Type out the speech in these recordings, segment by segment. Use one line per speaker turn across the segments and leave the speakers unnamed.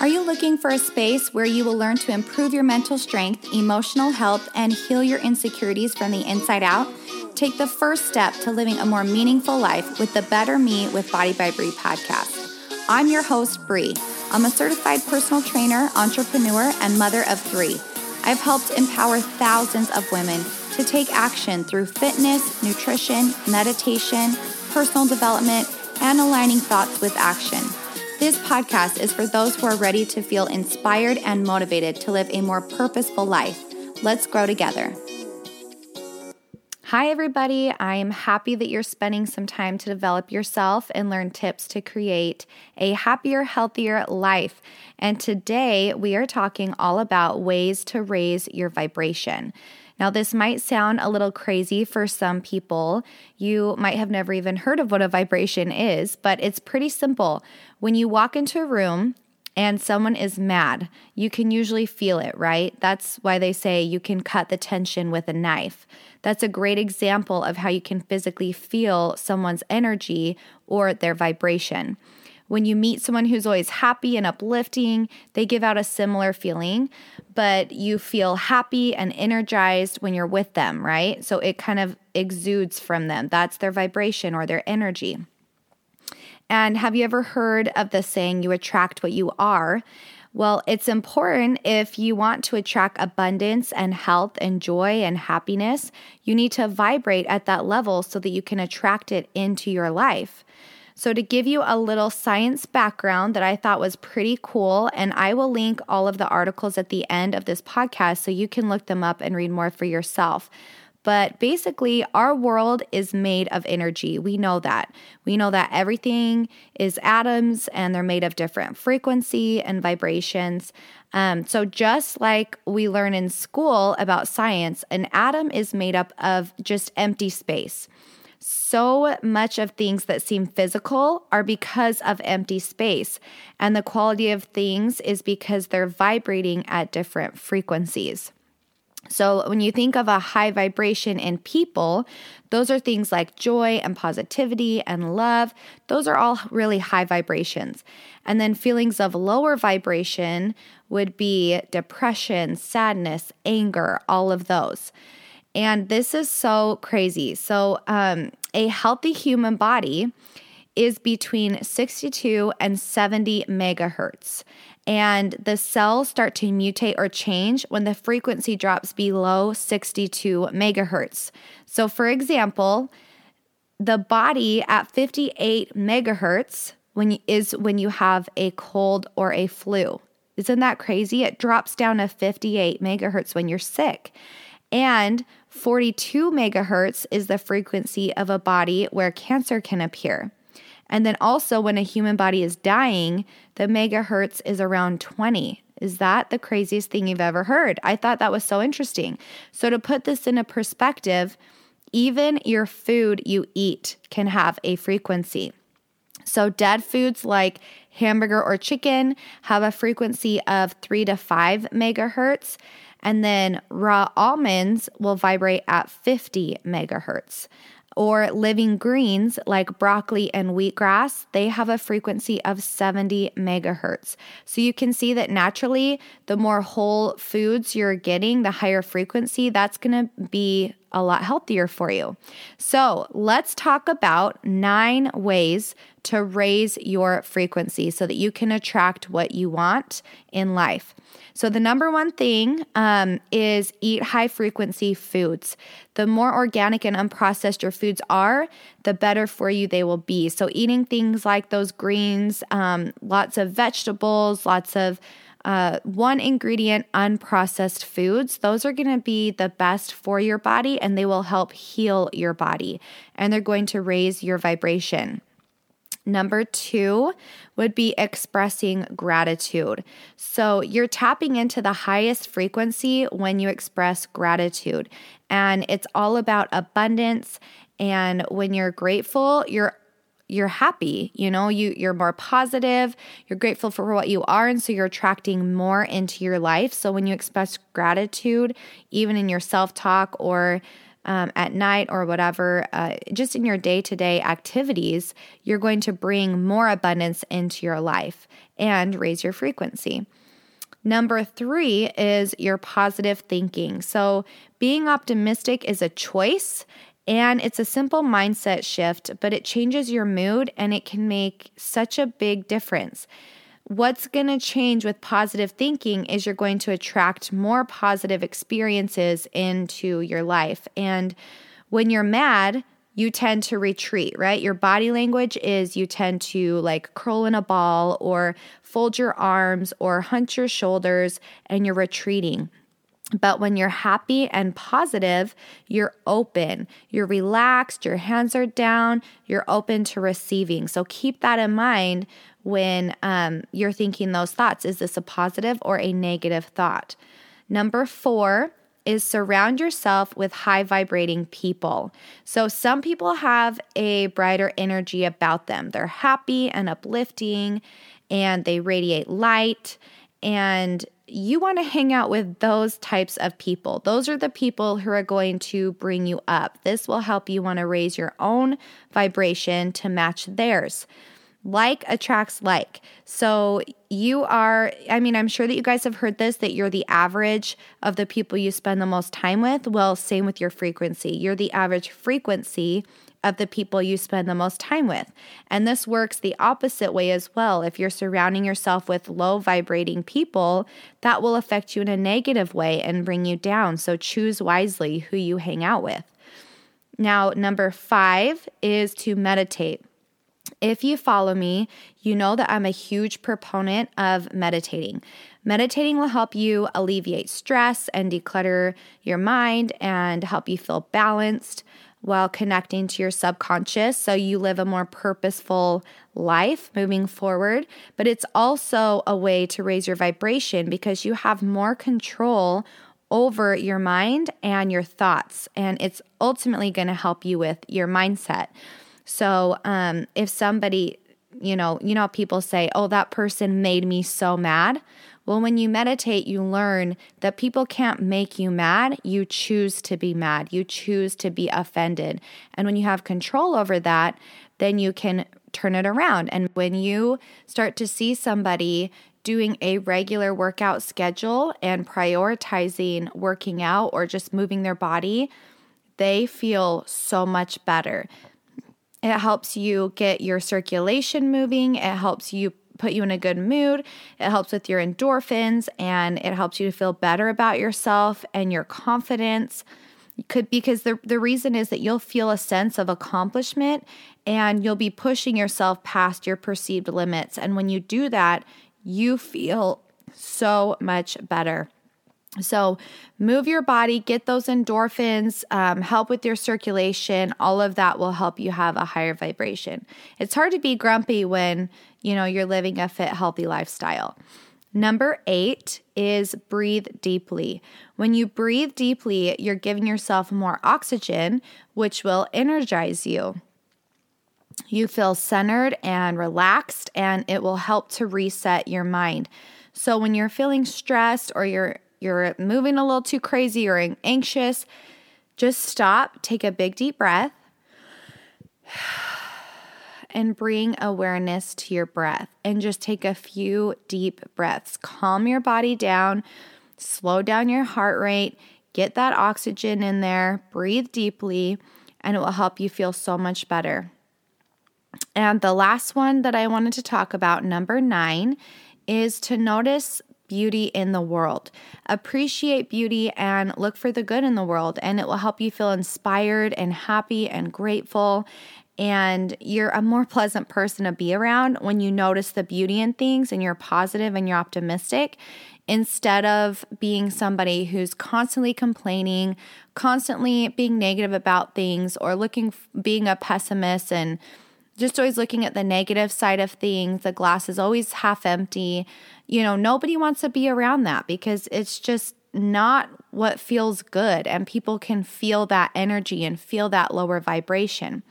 Are you looking for a space where you will learn to improve your mental strength, emotional health, and heal your insecurities from the inside out? Take the first step to living a more meaningful life with the Better Me with Body by Bree podcast. I'm your host, Bree. I'm a certified personal trainer, entrepreneur, and mother of three. I've helped empower thousands of women to take action through fitness, nutrition, meditation, personal development, and aligning thoughts with action. This podcast is for those who are ready to feel inspired and motivated to live a more purposeful life. Let's grow together. Hi, everybody. I am happy that you're spending some time to develop yourself and learn tips to create a happier, healthier life. And today we are talking all about ways to raise your vibration. Now, this might sound a little crazy for some people. You might have never even heard of what a vibration is, but it's pretty simple. When you walk into a room, and someone is mad, you can usually feel it, right? That's why they say you can cut the tension with a knife. That's a great example of how you can physically feel someone's energy or their vibration. When you meet someone who's always happy and uplifting, they give out a similar feeling, but you feel happy and energized when you're with them, right? So it kind of exudes from them. That's their vibration or their energy. And have you ever heard of the saying, you attract what you are? Well, it's important if you want to attract abundance and health and joy and happiness, you need to vibrate at that level so that you can attract it into your life. So, to give you a little science background that I thought was pretty cool, and I will link all of the articles at the end of this podcast so you can look them up and read more for yourself. But basically, our world is made of energy. We know that. We know that everything is atoms and they're made of different frequency and vibrations. Um, so, just like we learn in school about science, an atom is made up of just empty space so much of things that seem physical are because of empty space. And the quality of things is because they're vibrating at different frequencies. So, when you think of a high vibration in people, those are things like joy and positivity and love. Those are all really high vibrations. And then feelings of lower vibration would be depression, sadness, anger, all of those. And this is so crazy. So, um, a healthy human body is between 62 and 70 megahertz. And the cells start to mutate or change when the frequency drops below 62 megahertz. So, for example, the body at 58 megahertz when you, is when you have a cold or a flu. Isn't that crazy? It drops down to 58 megahertz when you're sick. And 42 megahertz is the frequency of a body where cancer can appear. And then also, when a human body is dying, the megahertz is around 20. Is that the craziest thing you've ever heard? I thought that was so interesting. So, to put this in a perspective, even your food you eat can have a frequency. So, dead foods like hamburger or chicken have a frequency of 3 to 5 megahertz. And then raw almonds will vibrate at 50 megahertz. Or living greens like broccoli and wheatgrass, they have a frequency of 70 megahertz. So you can see that naturally, the more whole foods you're getting, the higher frequency, that's gonna be a lot healthier for you. So let's talk about nine ways to raise your frequency so that you can attract what you want in life. So, the number one thing um, is eat high frequency foods. The more organic and unprocessed your foods are, the better for you they will be. So, eating things like those greens, um, lots of vegetables, lots of uh, one ingredient unprocessed foods, those are going to be the best for your body and they will help heal your body and they're going to raise your vibration. Number two would be expressing gratitude. So you're tapping into the highest frequency when you express gratitude. And it's all about abundance. And when you're grateful, you're you're happy you know you you're more positive you're grateful for what you are and so you're attracting more into your life so when you express gratitude even in your self-talk or um, at night or whatever, uh, just in your day to day activities, you're going to bring more abundance into your life and raise your frequency. Number three is your positive thinking. So, being optimistic is a choice and it's a simple mindset shift, but it changes your mood and it can make such a big difference. What's going to change with positive thinking is you're going to attract more positive experiences into your life. And when you're mad, you tend to retreat, right? Your body language is you tend to like curl in a ball or fold your arms or hunch your shoulders and you're retreating. But when you're happy and positive, you're open, you're relaxed, your hands are down, you're open to receiving. So keep that in mind when um, you're thinking those thoughts. Is this a positive or a negative thought? Number four is surround yourself with high vibrating people. So, some people have a brighter energy about them. They're happy and uplifting and they radiate light. And you want to hang out with those types of people. Those are the people who are going to bring you up. This will help you want to raise your own vibration to match theirs. Like attracts like. So you are, I mean, I'm sure that you guys have heard this that you're the average of the people you spend the most time with. Well, same with your frequency. You're the average frequency of the people you spend the most time with. And this works the opposite way as well. If you're surrounding yourself with low vibrating people, that will affect you in a negative way and bring you down. So choose wisely who you hang out with. Now, number five is to meditate. If you follow me, you know that I'm a huge proponent of meditating. Meditating will help you alleviate stress and declutter your mind and help you feel balanced while connecting to your subconscious so you live a more purposeful life moving forward. But it's also a way to raise your vibration because you have more control over your mind and your thoughts. And it's ultimately going to help you with your mindset. So um, if somebody, you know, you know, people say, oh, that person made me so mad. Well, when you meditate, you learn that people can't make you mad. You choose to be mad. You choose to be offended. And when you have control over that, then you can turn it around. And when you start to see somebody doing a regular workout schedule and prioritizing working out or just moving their body, they feel so much better. It helps you get your circulation moving. It helps you put you in a good mood. It helps with your endorphins and it helps you to feel better about yourself and your confidence. Could because the the reason is that you'll feel a sense of accomplishment and you'll be pushing yourself past your perceived limits. And when you do that, you feel so much better. So, move your body, get those endorphins, um, help with your circulation. All of that will help you have a higher vibration. It's hard to be grumpy when you know you're living a fit, healthy lifestyle. Number eight is breathe deeply. When you breathe deeply, you're giving yourself more oxygen, which will energize you. You feel centered and relaxed, and it will help to reset your mind. So, when you're feeling stressed or you're you're moving a little too crazy or anxious, just stop, take a big deep breath, and bring awareness to your breath. And just take a few deep breaths. Calm your body down, slow down your heart rate, get that oxygen in there, breathe deeply, and it will help you feel so much better. And the last one that I wanted to talk about, number nine, is to notice beauty in the world. Appreciate beauty and look for the good in the world, and it will help you feel inspired and happy and grateful. And you're a more pleasant person to be around when you notice the beauty in things and you're positive and you're optimistic instead of being somebody who's constantly complaining, constantly being negative about things, or looking, being a pessimist and just always looking at the negative side of things. The glass is always half empty. You know, nobody wants to be around that because it's just not what feels good. And people can feel that energy and feel that lower vibration.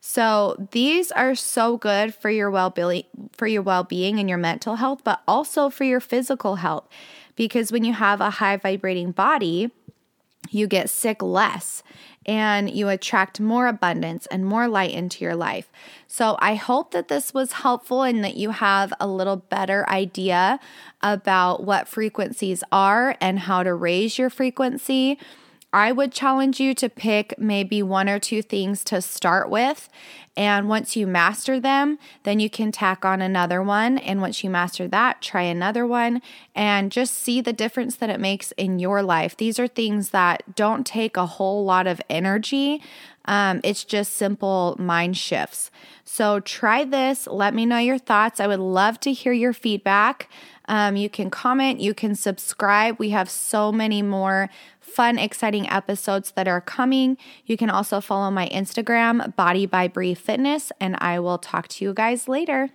So these are so good for your well-being for your well-being and your mental health, but also for your physical health. Because when you have a high vibrating body, you get sick less and you attract more abundance and more light into your life. So, I hope that this was helpful and that you have a little better idea about what frequencies are and how to raise your frequency. I would challenge you to pick maybe one or two things to start with. And once you master them, then you can tack on another one. And once you master that, try another one and just see the difference that it makes in your life. These are things that don't take a whole lot of energy. Um, it's just simple mind shifts. So try this. Let me know your thoughts. I would love to hear your feedback. Um, you can comment, you can subscribe. We have so many more fun, exciting episodes that are coming. You can also follow my Instagram, Body by Bree Fitness, and I will talk to you guys later.